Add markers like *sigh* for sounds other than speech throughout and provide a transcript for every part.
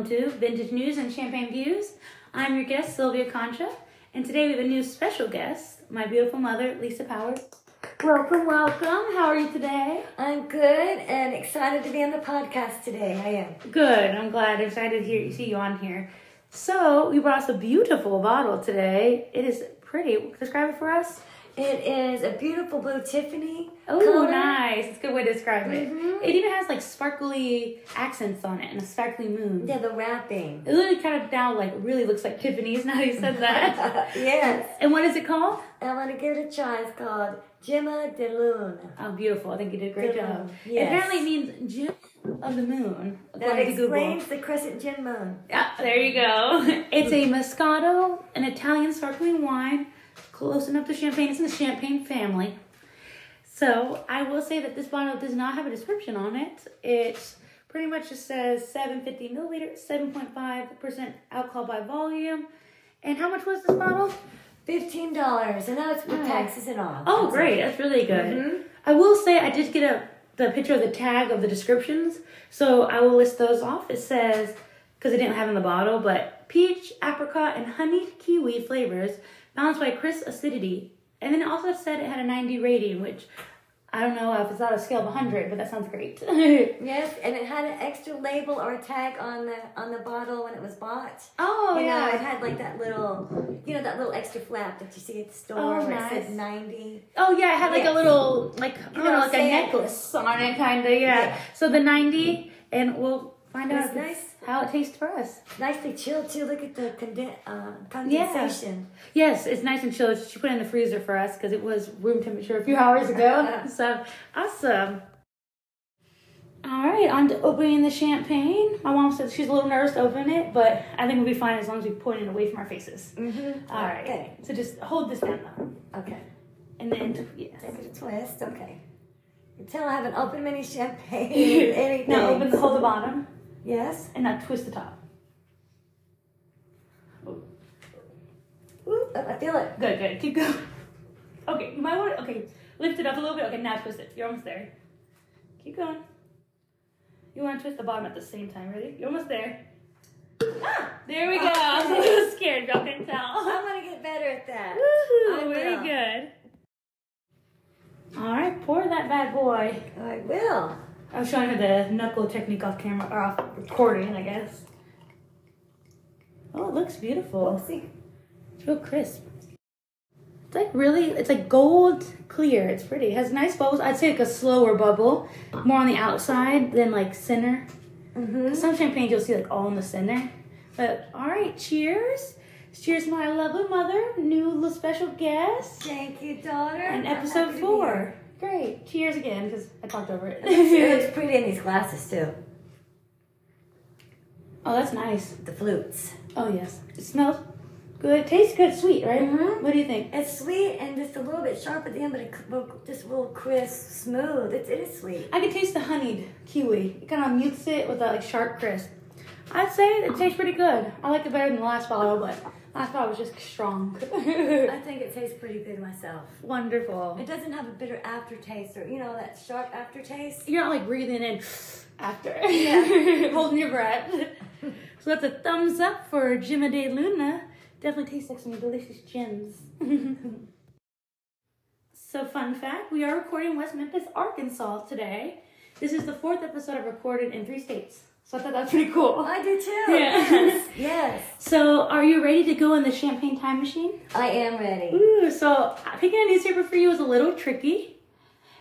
welcome to Vintage News and Champagne Views. I'm your guest, Sylvia Concha, and today we have a new special guest, my beautiful mother, Lisa Powers. Welcome, welcome. How are you today? I'm good and excited to be on the podcast today. I am. Good. I'm glad. I'm excited to hear, see you on here. So, we brought us a beautiful bottle today. It is pretty. Describe it for us. It is a beautiful blue Tiffany. Oh, color. nice. It's a good way to describe it. Mhm. It even has like sparkly accents on it and a sparkly moon. Yeah, the wrapping. It literally kind of now like really looks like Tiffany's now that you said that. *laughs* yes. and what is it called? I want to give it a try. It's called Gemma de Lune. Oh, beautiful. I think you did a great job. yes. Apparently it means gem of the moon. That according to Google. explains the crescent gem moon. Yeah, there you go. *laughs* It's a Moscato, an Italian sparkling wine, close enough to champagne. It's in the champagne family. So I will say that this bottle does not have a description on it. It pretty much just says 750 milliliters, 7.5% alcohol by volume. And how much was this bottle? Fifteen dollars, and now it's with Oh. taxes and all. Oh, That's great. it. That's really good. Mhm. I will say I did get a the picture of the tag of the descriptions, so I will list those off. It says because I didn't have in the bottle, but peach, apricot, and honeyed kiwi flavors, balanced by crisp acidity. And then it also said it had a 90 rating, which I don't know if it's on a scale of 100, but that sounds great. *laughs* Yes, and it had an extra label or a tag on the on the bottle when it was bought. oh you know, it had like that little, you know, that little extra flap that you see at the store Oh, where nice. it said ninety. Oh yeah, it had like a little like don't know, like a necklace on it, kind of yeah. Yeah. So the 90, and we'll find out It's if it's- nice. how it tastes for us. Nicely chilled too. Look at the conden- uh, condensation. Yes, it's nice and chilled. She put it in the freezer for us because it was room temperature a few hours ago. *laughs* so awesome. All right, on to opening the champagne. My mom said she's a little nervous to open it, but I think we'll be fine as long as we point it away from our faces. Mm-hmm. All right. Okay. So just hold this down though, Okay. and then yes. Give it a twist. Okay. Until I haven't opened many champagne. *laughs* *laughs* anything. now open the hold the bottom Yes. and now twist the top. Ooh, I feel it. Good, good. Keep going. *laughs* Okay, you might want to, okay, lift it up a little bit. Okay, now twist it. You're almost there. Keep going. You want to twist the bottom at the same time. Ready? You're almost there. Ah, there we go. I was a little *laughs* scared. Y'all can tell. I'm gonna get better at that. Woohoo! Very good. All right, pour that bad boy. I will. I was showing her the knuckle technique off camera or off recording, I guess. Oh, it looks beautiful. Oopsie. It's real crisp. It's like really, it's like gold clear. It's pretty. It has nice bubbles. I'd say like a slower bubble, more on the outside than like center. Mm-hmm. Some champagnes you'll see like all in the center. But all right, cheers. Cheers, my lovely mother, new little special guest, Thank you, daughter. and episode four. Great. Cheers again because I talked over It *laughs* it. looks pretty in these glasses too. oh, that's nice. The flutes. Oh yes, it smells good. Tastes good, sweet, right? Mhm. What do you think? It's sweet and just a little bit sharp at the end, but it, just a little crisp, smooth. It's, it is sweet. I can taste the honeyed kiwi. It kind of mutes it with that like sharp crisp. I'd say it tastes pretty good. I like it better than the last bottle, but last bottle was just strong. *laughs* I think it tastes pretty good myself. Wonderful. It doesn't have a bitter aftertaste or, you know, that sharp aftertaste. You're not like breathing in *sniffs* after, Yeah. *laughs* holding your breath. So that's a thumbs up for Gemma di Luna. Definitely tastes like some delicious gems. *laughs* so, fun fact we are recording West Memphis, Arkansas today. This is the fourth episode I've recorded in three states. So, I thought that's pretty cool. Well I do too. *laughs* Yes. yes. So, are you ready to go in the champagne time machine? I am ready. Ooh, so picking a newspaper for you is a little tricky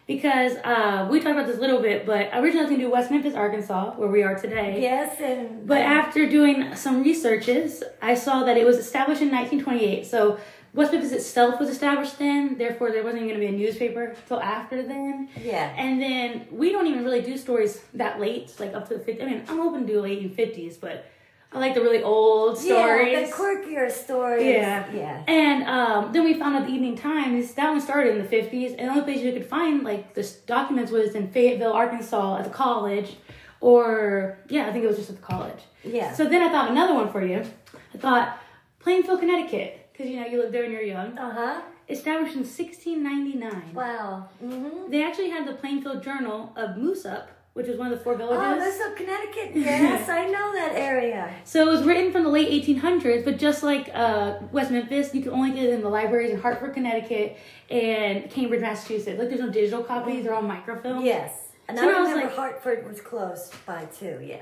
because uh, we talked about this a little bit, but originally I was going to do West Memphis, Arkansas, where we are today. Yes, and But after doing some researches, I saw that it was established in 1928. So West Memphis itself was established then, therefore there wasn't going to be a newspaper till after then. yeah. And then we don't even really do stories that late, like up to the 50s. I mean, I'm open to do late 50s, but I like the really old stories. Yeah, the quirkier stories. Yeah. Yeah. And um, then we found out the Evening Times. That one started in the fifties, and the only place you could find like the documents was in Fayetteville, Arkansas, at the college, or yeah, I think it was just at the college. Yeah. So then I thought another one for you. I thought Plainfield, Connecticut, because you know you lived there when you were young. Uh huh. Established in 1699. Wow. Mm-hmm. They actually had the Plainfield Journal of Moosup, which is one of the four villages. Oh, that's so Connecticut. *laughs* Yes, I know that area. So it was written from the late 1800s, but just like uh, West Memphis, you can only get it in the libraries in Hartford, Connecticut, and Cambridge, Massachusetts. Like there's no digital copies; they're all microfilm. Yes. And So I I was remember like- Hartford was close by too, yeah.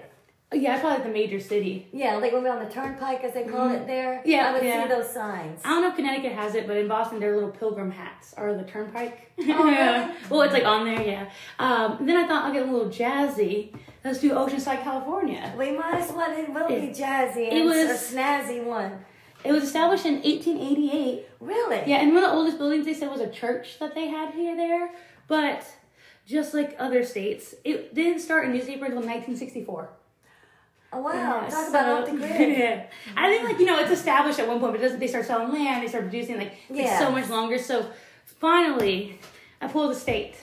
Yeah, I probably like the major city. Yeah, like when we're on the turnpike, as they call it there. Mm-hmm. Yeah, I would yeah. see those signs. I don't know if Connecticut has it, but in Boston, their little pilgrim hats are the turnpike. Oh, really? *laughs* well, it's like on there, yeah. Um, then I thought I'll get a little jazzy. Let's do Oceanside, California. We might as well, it will be It- jazzy it was- a snazzy one. It was established in 1888. Really? Yeah, and one of the oldest buildings they said was a church that they had here there. But just like other states, it didn't start in newspaper until 1964. Oh, wow. Yeah, Talk so- about off the *laughs* grid. yeah. I think like you know it's established at one point, but it doesn't they start selling land, they start producing like it's Yeah. so much longer. So finally, I pulled a state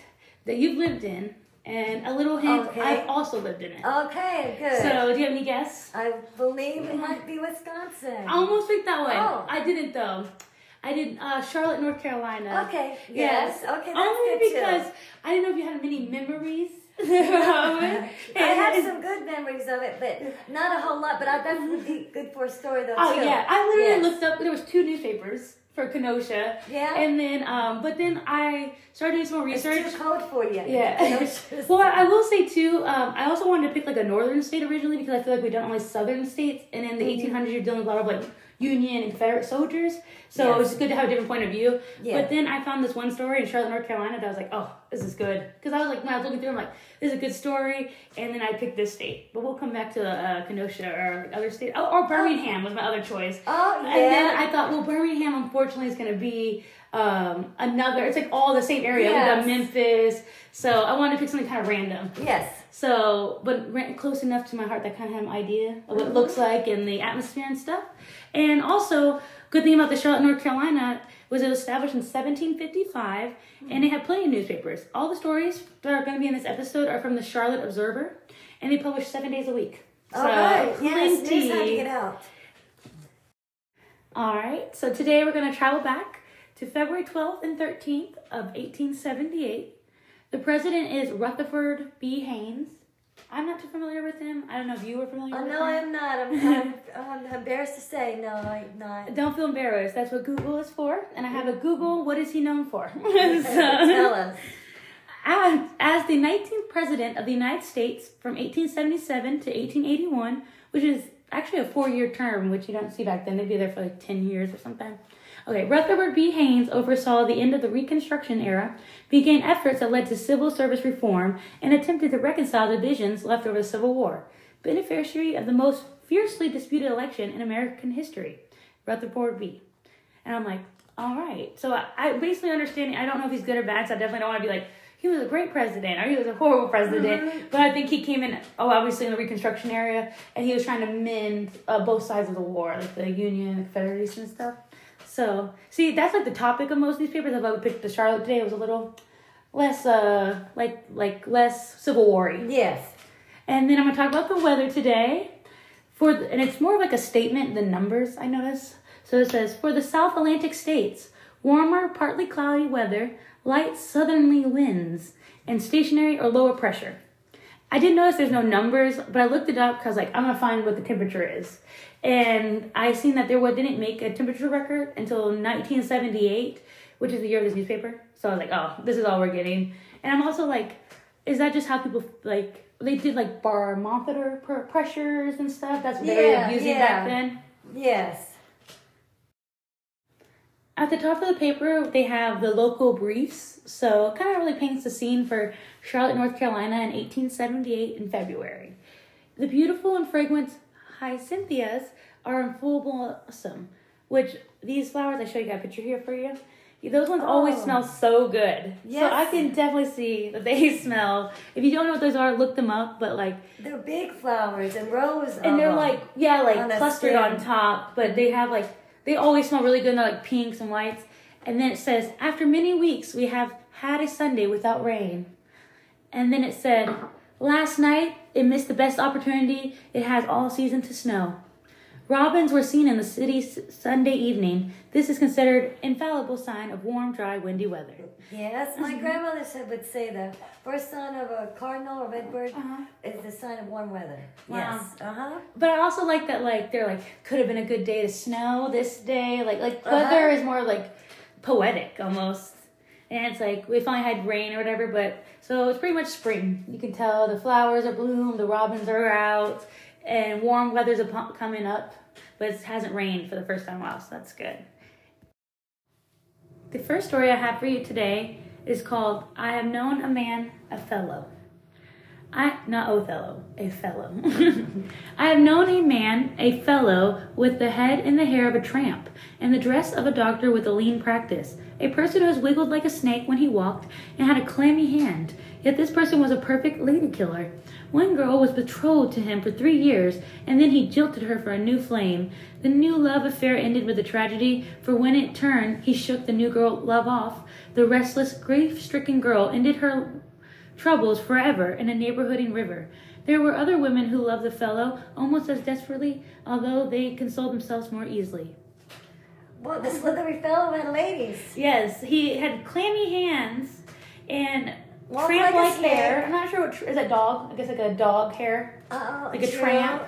that you've lived in, and a little hint, Okay. I've also lived in it. Okay, good. So do you have any guess? I believe it might be Wisconsin. I almost picked that one. Oh. I didn't though. I did uh, Charlotte, North Carolina. Okay. Yes. Yes. Okay. That's Only because too. I didn't know if you had many memories. *laughs* I had And- some good memories of it, but not a whole lot. But I, be good for a story, though. Oh too. yeah, I literally Yes. looked up. There was two newspapers for Kenosha. Yeah? And then, um, but then I started doing some more It's research. too cold for you. Yeah. *laughs* *laughs* well, I will say too. Um, I also wanted to pick like a northern state originally because I feel like we've done only southern states, and in the Mm-hmm. 1800s you're dealing with a lot of like Union and Confederate soldiers. So it was Yes. good to have a different point of view. Yeah. But then I found this one story in Charlotte, North Carolina that I was like, oh, this is good. Because I was like, when I was looking through, I'm like, this is a good story. And then I picked this state. But we'll come back to uh, Kenosha or other state. Oh, or Birmingham was my other choice. Oh yeah. And then I thought, well, Birmingham unfortunately is going to be um, another. It's like all the same area. We got Memphis, so I wanted to pick something kind of random. yes. So, but close enough to my heart that kind of had an idea of what it looks like and the atmosphere and stuff. And also, good thing about the Charlotte, North Carolina was it was established in 1755, and it had plenty of newspapers. All the stories that are going to be in this episode are from the Charlotte Observer, and they publish seven days a week. All right. Yes. News how to get out. All right, so today we're going to travel back to February 12th and 13th of 1878. The president is Rutherford B. Haynes. I'm not too familiar with him. I don't know if you were familiar Oh no. I'm not. I'm, I'm, *laughs* I'm embarrassed to say no. I'm not. Don't feel embarrassed. That's what Google is for. And I have a mm-hmm. Google, what is he known for? *laughs* *laughs* Tell us. as, as the 19th president of the United States from 1877 to 1881, which is actually a four year term, which you don't see back then. They'd be there for like 10 years or something. Okay, Rutherford B. Haynes oversaw the end of the Reconstruction era, began efforts that led to civil service reform, and attempted to reconcile divisions left over the Civil War. Beneficiary of the most fiercely disputed election in American history, Rutherford B. And I'm like, all right. So I, I basically understand. I don't know if he's good or bad. So I definitely don't want to be like he was a great president or he was a horrible president. But I think he came in, oh, obviously in the Reconstruction area, and he was trying to mend uh, both sides of the war, like the Union, the Confederacy, and stuff. So see, that's like the topic of most of newspapers. If I would pick the Charlotte today, it was a little less, uh, like like less Civil War. Yes. And then I'm gonna talk about the weather today. For the, and it's more of like a statement than numbers. I notice. So it says for the South Atlantic states, warmer, partly cloudy weather, light southerly winds, and stationary or lower pressure. I did notice there's no numbers, but I looked it up because like I'm gonna find what the temperature is, and I seen that there was didn't make a temperature record until 1978, which is the year of this newspaper. So I was like, oh, this is all we're getting. And I'm also like, is that just how people like they did like barometer pr- pressures and stuff? That's what they Yeah, were using yeah. back then. Yes. At the top of the paper, they have the local briefs, so it kind of really paints the scene for Charlotte, North Carolina in 1878 in February. The beautiful and fragrant hyacinthus are in full blossom, which these flowers, I show you got a picture here for you. Those ones always Oh. smell so good. So I can definitely see that they *laughs* smell. If you don't know what those are, look them up. But like, They're big flowers and rows. and they're like yeah like On clustered on top but they have like they always smell really good and they're like pinks and whites and then it says after many weeks we have had a sunday without rain and then it said last night it missed the best opportunity it has all season to snow Robins were seen in the city Sunday evening. This is considered infallible sign of warm, dry, windy weather. Yes, my grandmother said would say the first sign of a cardinal or redbird Uh-huh. is the sign of warm weather. Wow. Yes. Uh huh. But I also like that like they're like could have been a good day to snow this day. Like like Uh-huh. weather is more like poetic almost. And it's like we finally had rain or whatever, but so it's pretty much spring. You can tell the flowers are bloom, the robins are out, and warm weather's coming up. But it hasn't rained for the first time in a while, so that's good. The first story I have for you today is called I Have Known a Man, a Fellow. I not Othello, a fellow. *laughs* I have known a man, a fellow, with the head and the hair of a tramp, and the dress of a doctor with a lean practice. A person who has wiggled like a snake when he walked, and had a clammy hand. Yet this person was a perfect lady killer. One girl was betrothed to him for three years, and then he jilted her for a new flame. The new love affair ended with a tragedy, for when it turned, he shook the new girl love off. The restless, grief-stricken girl ended her troubles forever in a neighborhooding river. There were other women who loved the fellow almost as desperately, although they consoled themselves more easily. Well, the slithery fellow had ladies. Yes, he had clammy hands and Walked tramp like hair. I'm not sure what tr- is that dog. I guess like a dog hair, Uh, like a tramp.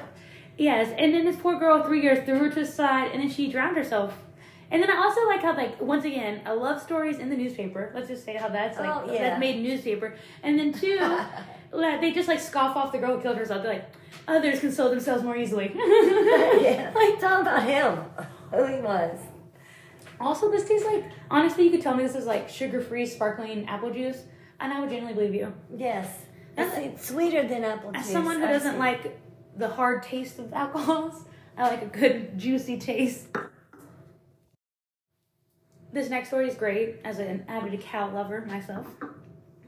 Yes, and then this poor girl, three years, threw her to the side, and then she drowned herself. And then I also like how, like, once again, I love stories in the newspaper. Let's just say how that's like Oh, yeah. that's made newspaper. And then two, *laughs* like, they just like scoff off the girl who killed herself. They're like, others console themselves more easily. *laughs* yeah. Like, tell about him, who he was. Also, this tastes like honestly, you could tell me this is like sugar-free sparkling apple juice, and I would genuinely believe you. Yes. That's- It's sweeter than apple As juice. someone who doesn't like the hard taste of alcohols, I like a good juicy taste. This next story is great as an avid cow lover myself.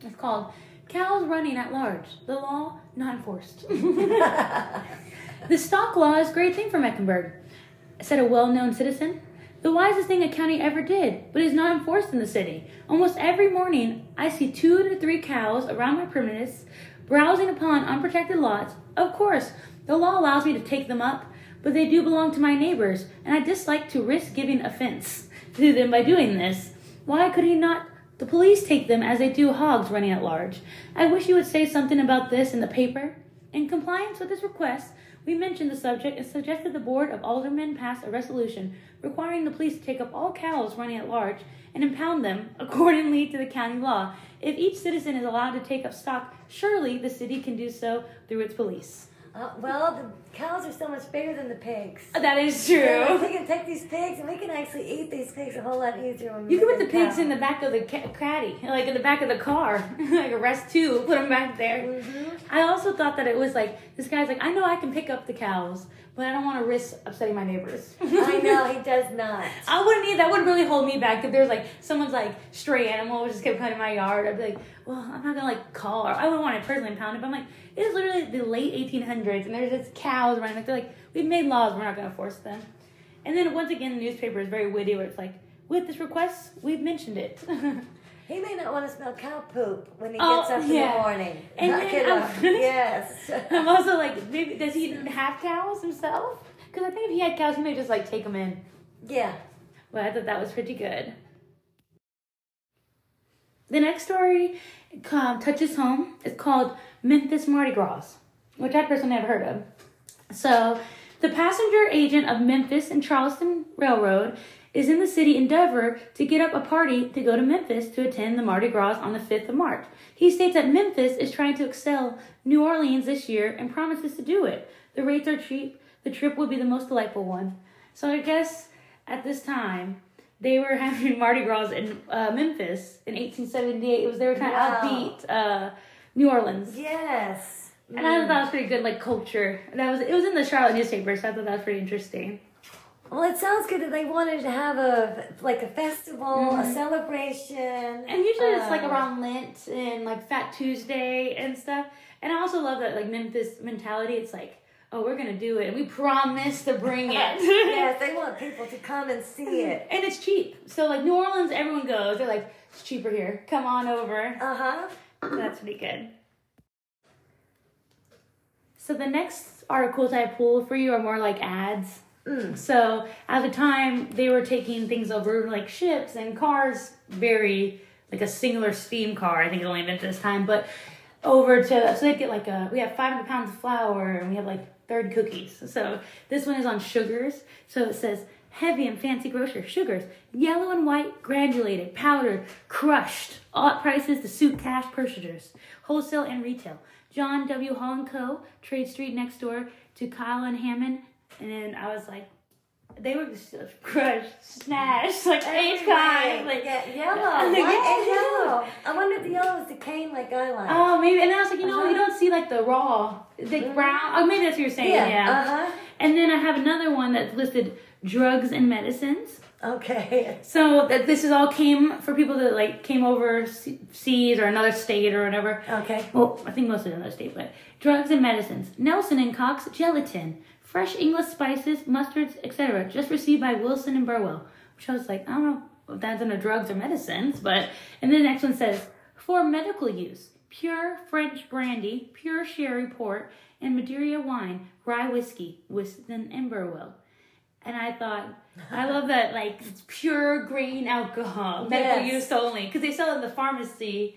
It's called Cows Running at Large. The law not enforced. *laughs* the stock law is a great thing for Mecklenburg, said a well-known citizen. The wisest thing a county ever did, but is not enforced in the city. Almost every morning, I see two to three cows around my premises, browsing upon unprotected lots. Of course, the law allows me to take them up, but they do belong to my neighbors, and I dislike to risk giving offense to them by doing this. Why could he not the police take them as they do hogs running at large? I wish you would say something about this in the paper. In compliance with this request, we mentioned the subject and suggested the Board of Aldermen pass a resolution requiring the police to take up all cows running at large and impound them *laughs* accordingly to the county law. If each citizen is allowed to take up stock, surely the city can do so through its police. Uh, well, the cows are so much bigger than the pigs. That is Yeah, true. we can take these pigs and we can actually eat these pigs a whole lot easier. When You can put the pigs cow. in the back of the ca- caddy, like in the back of the car, *laughs* like a rest two, put them back there. Mhm. I also thought that it was like this guy's like, I know I can pick up the cows, but I don't want to risk upsetting my neighbors. *laughs* I know he does not. I wouldn't need that. Would really hold me back if there's like someone's like stray animal just kept coming in my yard. I'd be like, well, I'm not gonna like call or I wouldn't want to personally impound it. But I'm like, it's literally the late 1800s, and there's just cows running. Like they're like, we've made laws, we're not gonna force them. And then once again, the newspaper is very witty, where it's like, with this request, we've mentioned it. *laughs* He may not want to smell cow poop when he Oh, gets up in yeah. the morning. And Knock then it I'm- off. yes. *laughs* I'm also like, maybe does he have cows himself? Because I think if he had cows, he may just like take them in. yeah. Well, I thought that was pretty good. The next story um, touches home. It's called Memphis Mardi Gras, which I personally never heard of. So, the passenger agent of Memphis and Charleston Railroad is in the city endeavor to get up a party to go to Memphis to attend the Mardi Gras on the 5th of March. He states that Memphis is trying to excel New Orleans this year and promises to do it. The rates are cheap. The trip will be the most delightful one. So I guess at this time they were *laughs* having Mardi Gras in uh, Memphis in 1878. It was they were trying Wow. to outbeat uh, New Orleans. Yes. And I thought that was pretty good, like culture. That was it was in the Charlotte newspaper, so I thought that was pretty interesting. Well, it sounds good that they wanted to have a like a festival, a Mhm. celebration. And usually it's like um, around Lent and like Fat Tuesday and stuff. And I also love that like Memphis mentality. It's like, oh, we're gonna do it, and we promise to bring it. *laughs* yes, they want *laughs* people to come and see it. And it's cheap. So like New Orleans, everyone goes. They're like, it's cheaper here. Come on over. Uh huh. That's pretty good. So the next articles I pulled for you are more like ads. Mm. So at the time, they were taking things over like ships and cars, very like a singular steam car. I think it only invented this time, but over to so they'd get like a we have 500 pounds of flour and we have like 30 cookies. So this one is on sugars. So it says heavy and fancy grocer sugars, yellow and white, granulated, powdered, crushed, all at prices to suit cash purchasers, wholesale and retail. John W. Hall Co. Trade Street next door to Kyle and Hammond, and then I was like, they were just crushed, smashed, like each kind, like yeah, yellow, *laughs* white and yellow. I wonder if the yellow is the cane like I like. Oh, maybe. And I was like, you know, Uh-huh. you don't see like the raw, the brown. Oh, maybe that's what you're saying. Yeah. Uh huh. And then I have another one that's listed drugs and medicines. Okay. *laughs* So that this is all came for people that like came over seas or another state or whatever. Okay. Well, I think mostly another state, but drugs and medicines. Nelson and Cox gelatin, fresh English spices, mustards, etc. Just received by Wilson and Burwell. Which I was like, I don't know if that's in the drugs or medicines, but and then the next one says for medical use, pure French brandy, pure sherry port, and Madeira wine, rye whiskey, Wilson and Burwell. And I thought, I love that, like, it's pure grain alcohol, medical Yes. use only, because they sell it in the pharmacy.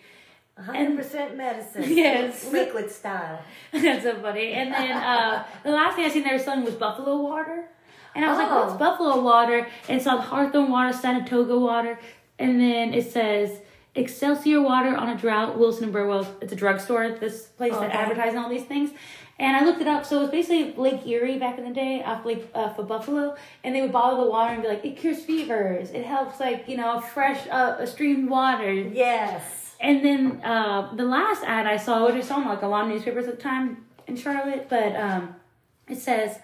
100% medicine. *laughs* Yes. Liquid style. *laughs* That's so funny. And then uh, the last thing I seen they were selling was buffalo water. And I was like, Oh. what's buffalo water? And it's called Hawthorne water, Saratoga water. And then it says Excelsior water on a drought, Wilson and Burwell. It's a drugstore, at this place that advertises all these things. And I looked it up. So it was basically Lake Erie back in the day, off Lake uh, for Buffalo. And they would bottle the water and be like, it cures fevers. It helps, like, you know, fresh uh, stream water. Yes. And then uh, the last ad I saw, which I saw in like a lot of newspapers at the time in Charlotte, but um, it says,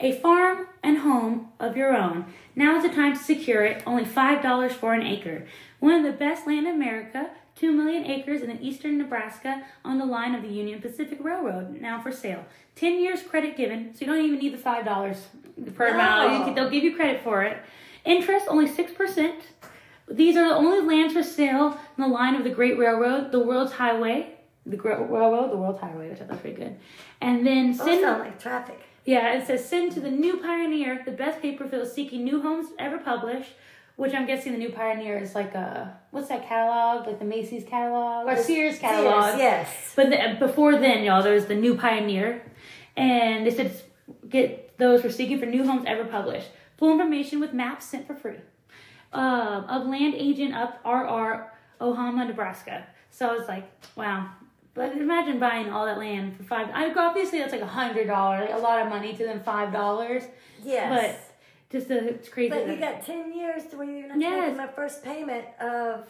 "A farm and home of your own. Now is the time to secure it. Only five dollars for an acre. One of the best land in America. Two million acres in eastern Nebraska on the line of the Union Pacific Railroad. Now for sale. Ten years credit given, so you don't even need the five dollars per amount. You can- They'll give you credit for it. Interest only six percent." These are the only lands for sale in the line of the Great Railroad, the World's Highway, the Great Railroad, the World Highway, which I thought was pretty good. And then Those send, sound like traffic. yeah, it says send to the New Pioneer, the best paper for seeking new homes ever published. Which I'm guessing the New Pioneer is like a what's that catalog? Like the Macy's catalog or Sears catalog? Sears, yes. But the, before then, y'all, there was the New Pioneer, and they said get those for seeking for new homes ever published. Full information with maps sent for free. Uh, of land agent up RR Ohama, Nebraska. So I was like, wow. But imagine buying all that land for five. I obviously that's like a hundred dollars, like a lot of money to them five dollars. Yes. But just a, it's crazy. But you got 10 years to where you're not Yes. making my first payment of.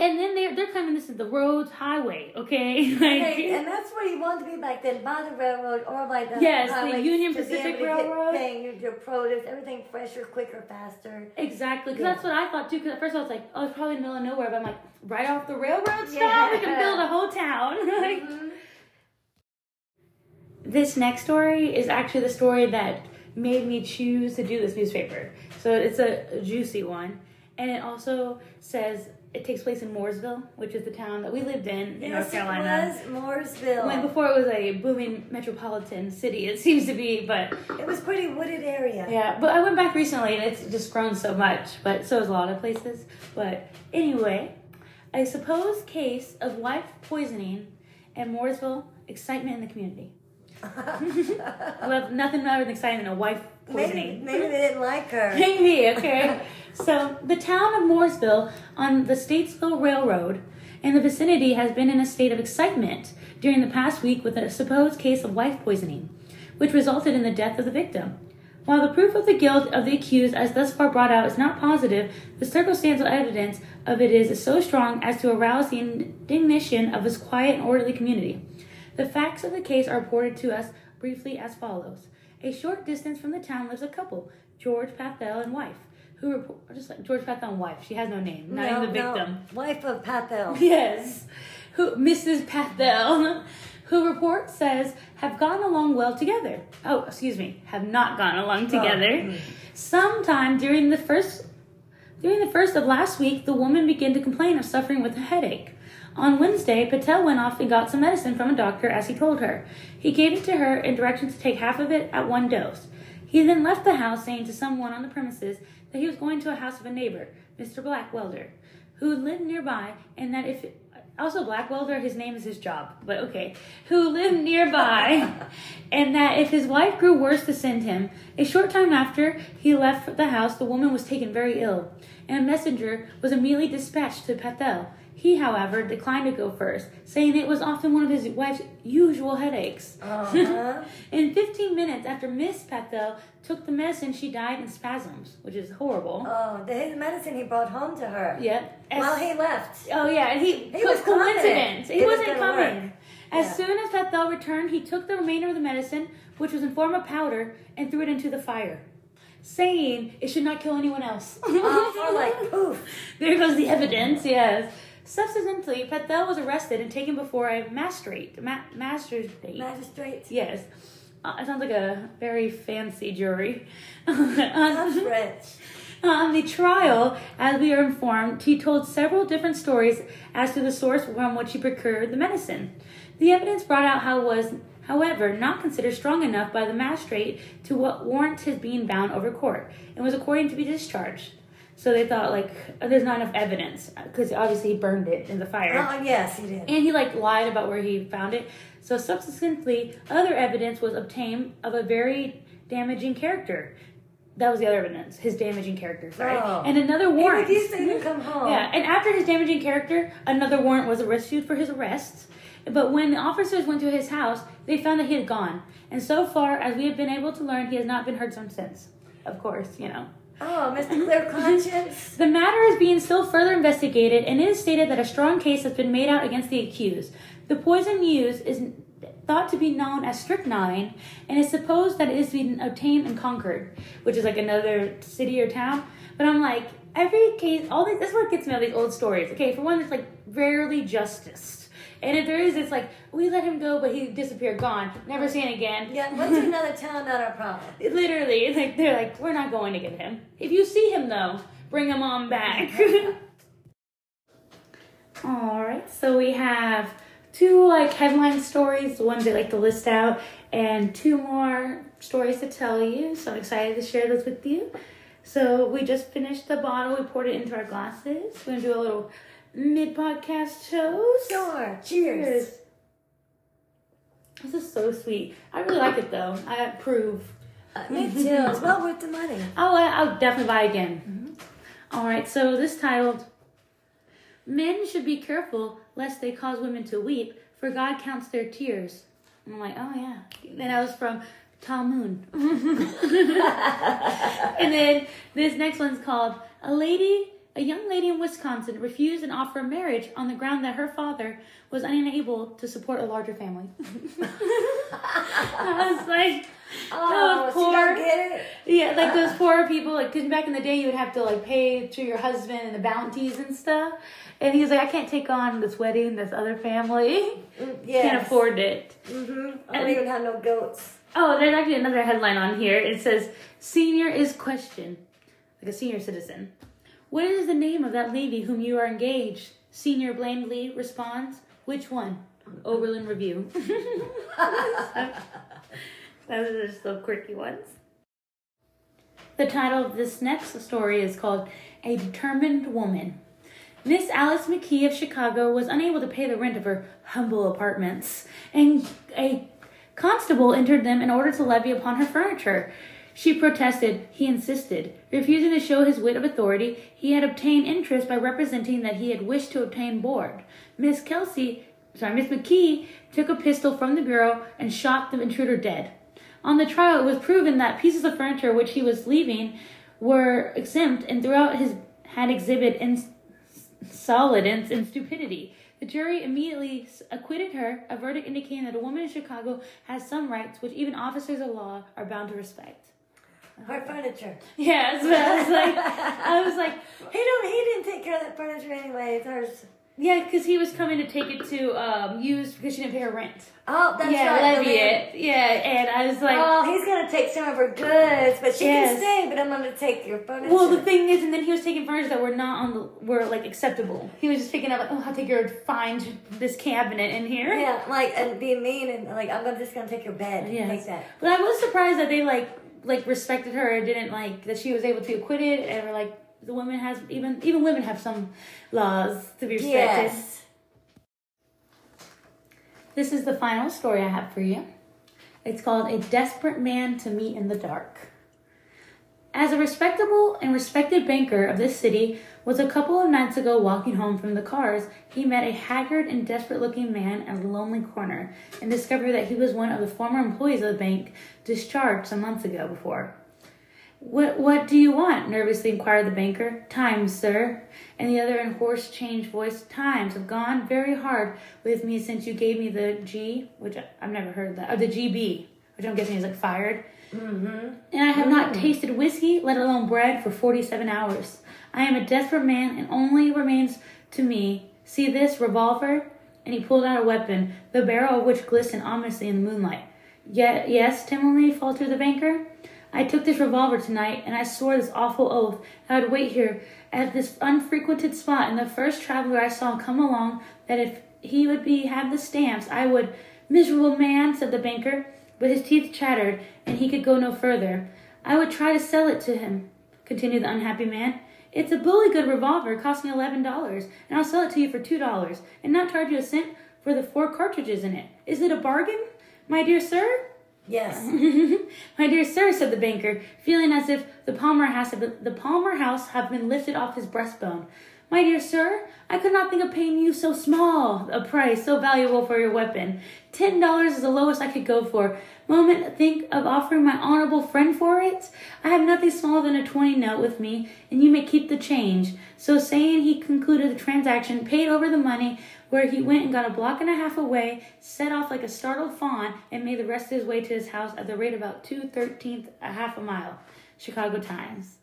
And then they're they're claiming this is the roads highway, okay? *laughs* like, Hey, and that's where you want to be back then, by the railroad or by the Yes, the highway Union to be Pacific Railroad. thing, your, your produce, everything fresher, quicker, faster. Exactly, because Yeah. that's what I thought too. Because at first I was like, oh, it's probably in the middle of nowhere, but I'm like, right off the railroad stop, Yeah. we can build a whole town. *laughs* like, Mhm. this next story is actually the story that made me choose to do this newspaper. So it's a juicy one, and it also says it takes place in Mooresville, which is the town that we lived in in North Yes, Carolina. it was Mooresville. When before it was a booming metropolitan city, it seems to be, but it was pretty wooded area. Yeah, but I went back recently and it's just grown so much, but so has a lot of places. But anyway, a supposed case of wife poisoning in Mooresville, excitement in the community. *laughs* *laughs* well, nothing more than exciting than a wife maybe, maybe they didn't like her. Maybe, okay. *laughs* so, the town of Mooresville on the Statesville Railroad and the vicinity has been in a state of excitement during the past week with a supposed case of wife poisoning, which resulted in the death of the victim. While the proof of the guilt of the accused, as thus far brought out, is not positive, the circumstantial evidence of it is so strong as to arouse the indignation of this quiet and orderly community. The facts of the case are reported to us briefly as follows. A short distance from the town lives a couple, George Pathel and wife, who report just like George Pathel and wife. She has no name, not no, even the no. victim. Wife of Pathel. *laughs* Yes, who Mrs. Pathel, *laughs* who report says have gone along well together. Oh, excuse me, have not gone along together. mm. Sometime during the first during the first of last week, the woman began to complain of suffering with a headache. On Wednesday, Patel went off and got some medicine from a doctor as he told her. He gave it to her and directions to take half of it at one dose. He then left the house, saying to someone on the premises that he was going to a house of a neighbor, Mr. Blackwelder, who lived nearby, and that if also Blackwelder, his name is his job, but okay, who lived nearby, *laughs* and that if his wife grew worse to send him. A short time after he left the house, the woman was taken very ill, and a messenger was immediately dispatched to Patel. He, however, declined to go first, saying it was often one of his wife's usual headaches. Uh-huh. *laughs* in 15 minutes after Miss Patel took the medicine, she died in spasms, which is horrible. oh, the his medicine he brought home to her. Yep. As- While he left. Oh yeah, and he, He was coincidence. He was wasn't gonna coming. work. As Yeah. soon as Bethel returned, he took the remainder of the medicine, which was in form of powder, and threw it into the fire, saying it should not kill anyone else. Oh, or like *laughs* poof. there goes the evidence. Yes. Subsequently, Bethel was arrested and taken before a magistrate. Ma- magistrate. Magistrate. yes. Uh, it sounds like a very fancy jury. *laughs* That's French. On the trial, as we are informed, he told several different stories as to the source from which he procured the medicine. The evidence brought out how was, however, not considered strong enough by the magistrate to wa- warrant his being bound over court, and was according to be discharged. So they thought like uh, there's not enough evidence because obviously he burned it in the fire Oh, yes, he did. and he like lied about where he found it. So subsequently, other evidence was obtained of a very damaging character. That was the other evidence, his damaging character. Sorry, Oh. and another He warrant. refused to even come home. Yeah, and after his damaging character, another warrant was issued for his arrest. But when the officers went to his house, they found that he had gone. And so far as we have been able to learn, he has not been heard from since. Of course, you know. Oh, Mr. Clear Conscience. *laughs* The matter is being still further investigated, and it is stated that a strong case has been made out against the accused. The poison used is thought to be known as strychnine, and it's supposed that it is being obtained in Concord, which is like another city or town. But I'm like, every case, all these, this is what gets me all these old stories. Okay, for one, it's like rarely justice. And if there is, it's like, we let him go, but he disappeared, gone, never seen again. Yeah, went to *laughs* another town, not our problem. Literally, like they're like, we're not going to get him. If you see him though, bring him on back. *laughs* All right, so we have two like headline stories, the ones they like to list out, and two more stories to tell you. So I'm excited to share those with you. So we just finished the bottle. We poured it into our glasses. We're gonna do a little mid podcast toast. Sure. Cheers. This is so sweet. I really like it though. I approve. Uh, me too. It's well worth the money. *laughs* I'll, I'll definitely buy again. All right, so this titled Men Should Be Careful Lest They Cause Women to Weep, for God Counts Their Tears. I'm like, oh yeah. Then that was from Talmud. *laughs* *laughs* and then this next one's called A Lady, a young lady in Wisconsin refused an offer of marriage on the ground that her father was unable to support a larger family. *laughs* I was like, Oh, Those so you poor- it? yeah, like those poor people, like, because back in the day you would have to, like, pay to your husband and the bounties and stuff. And he's like, I can't take on this wedding, this other family. *laughs* Mm, yes. Can't afford it. Mm-hmm. I don't even have no goats. Oh, there's actually another headline on here. It says, Senior is questioned. Like a senior citizen. What is the name of that lady whom you are engaged? Senior blandly responds, Which one? Oberlin Review. *laughs* Those are just the quirky ones. The title of this next story is called A Determined Woman. Miss Alice McKee of Chicago was unable to pay the rent of her humble apartments, and a constable entered them in order to levy upon her furniture. She protested. He insisted. Refusing to show his wit of authority, he had obtained interest by representing that he had wished to obtain board. Miss Kelsey, sorry, Miss McKee took a pistol from the bureau and shot the intruder dead. On the trial, it was proven that pieces of furniture which he was leaving were exempt and throughout his had exhibit in solidence and stupidity. The jury immediately acquitted her, a verdict indicating that a woman in Chicago has some rights which even officers of law are bound to respect. Her furniture. Yes, but I was like, I was like, *laughs* He don't. He didn't take care of that furniture anyway. It's hers. yeah, because he was coming to take it to um, use because she didn't pay her rent. Oh, that's yeah, right. levy it. Yeah, and I was like, oh, he's gonna take some of her goods, but she Yes. can stay. But I'm gonna take your furniture. Well, the thing is, and then he was taking furniture that were not on the were like acceptable. He was just picking up like, oh, I'll take your find this cabinet in here. yeah, like and being mean and like I'm gonna just gonna take your bed. Yeah, Take that. But I was surprised that they like like respected her, didn't like that she was able to be acquitted, and were like the woman has even even women have some laws to be respected. Yes. This is the final story I have for you. It's called A Desperate Man to Meet in the Dark. As a respectable and respected banker of this city was a couple of nights ago walking home from the cars, he met a haggard and desperate looking man at a lonely corner and discovered that he was one of the former employees of the bank discharged some months ago before. What what do you want? nervously inquired the banker. Times, sir. And the other in hoarse changed voice, Times have gone very hard with me since you gave me the G, which I've never heard of that, or the GB, which I'm guessing is like fired. Mm-hmm. And I have not tasted whiskey, let alone bread, for 47 hours. I am a desperate man, and only remains to me. See this revolver? And he pulled out a weapon, the barrel of which glistened ominously in the moonlight. Yet, yes, timidly faltered the banker. I took this revolver tonight, and I swore this awful oath I would wait here at this unfrequented spot, and the first traveler I saw come along, that if he would be have the stamps, I would. Miserable man, said the banker, but his teeth chattered, and he could go no further. I would try to sell it to him, continued the unhappy man. It's a bully good revolver, costing eleven dollars, and I'll sell it to you for two dollars, and not charge you a cent for the four cartridges in it. Is it a bargain, my dear sir? Yes. *laughs* My dear sir, said the banker, feeling as if the Palmer House had been, the Palmer House had been lifted off his breastbone. My dear sir, I could not think of paying you so small a price, so valuable for your weapon. Ten dollars is the lowest I could go for. Moment, think of offering my honorable friend for it. I have nothing smaller than a twenty note with me, and you may keep the change. So saying, he concluded the transaction, paid over the money, where he went and got a block and a half away, set off like a startled fawn, and made the rest of his way to his house at the rate of about two thirteenth a half a mile. Chicago Times.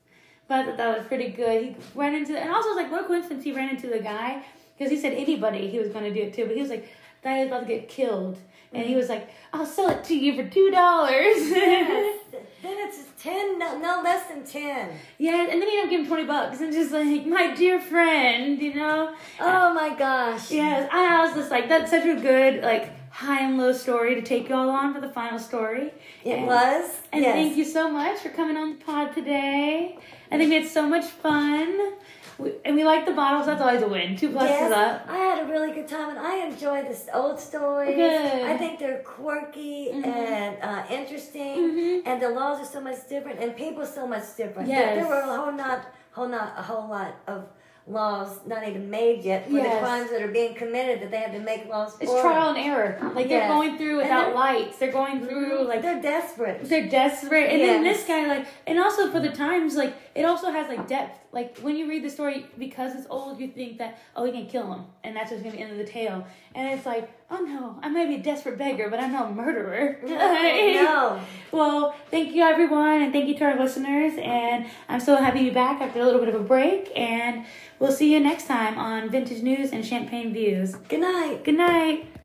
But I thought that was pretty good. He ran into, and also it was like, what a coincidence he ran into the guy, because he said anybody he was going to do it to, but he was like, that guy was about to get killed. And he was like, I'll sell it to you for two dollars. *laughs* yes. Then it's ten, no, no less than ten. yeah, and then he ended up giving him twenty bucks and just like, my dear friend, you know? Oh my gosh. Yes, I was just like, that's such a good, like, high and low story to take y'all on for the final story. It And- was. And yes. thank you so much for coming on the pod today. I think we had so much fun. We, and we like the bottles. That's always a win. Two pluses Yes, up. I had a really good time, and I enjoy this old stories. Good. I think they're quirky Mhm. and uh, interesting, Mhm. and the laws are so much different, and people so much different. Yes. There, there were a whole not, whole not a whole lot of laws not even made yet for Yes. the crimes that are being committed that they have to make laws for. It's trial and error. Like they're going through without they're- lights. They're going through mm-hmm. like they're desperate. they're desperate. And then this guy like and also for the times like it also has like depth. Like when you read the story because it's old, you think that oh he can kill him and that's just gonna be the end of the tale. And it's like oh no, I might be a desperate beggar, but I'm not a murderer. *laughs* no. Well, thank you everyone, and thank you to our listeners. And I'm so happy to be back after a little bit of a break. And we'll see you next time on Vintage News and Champagne Views. Good night. Good night.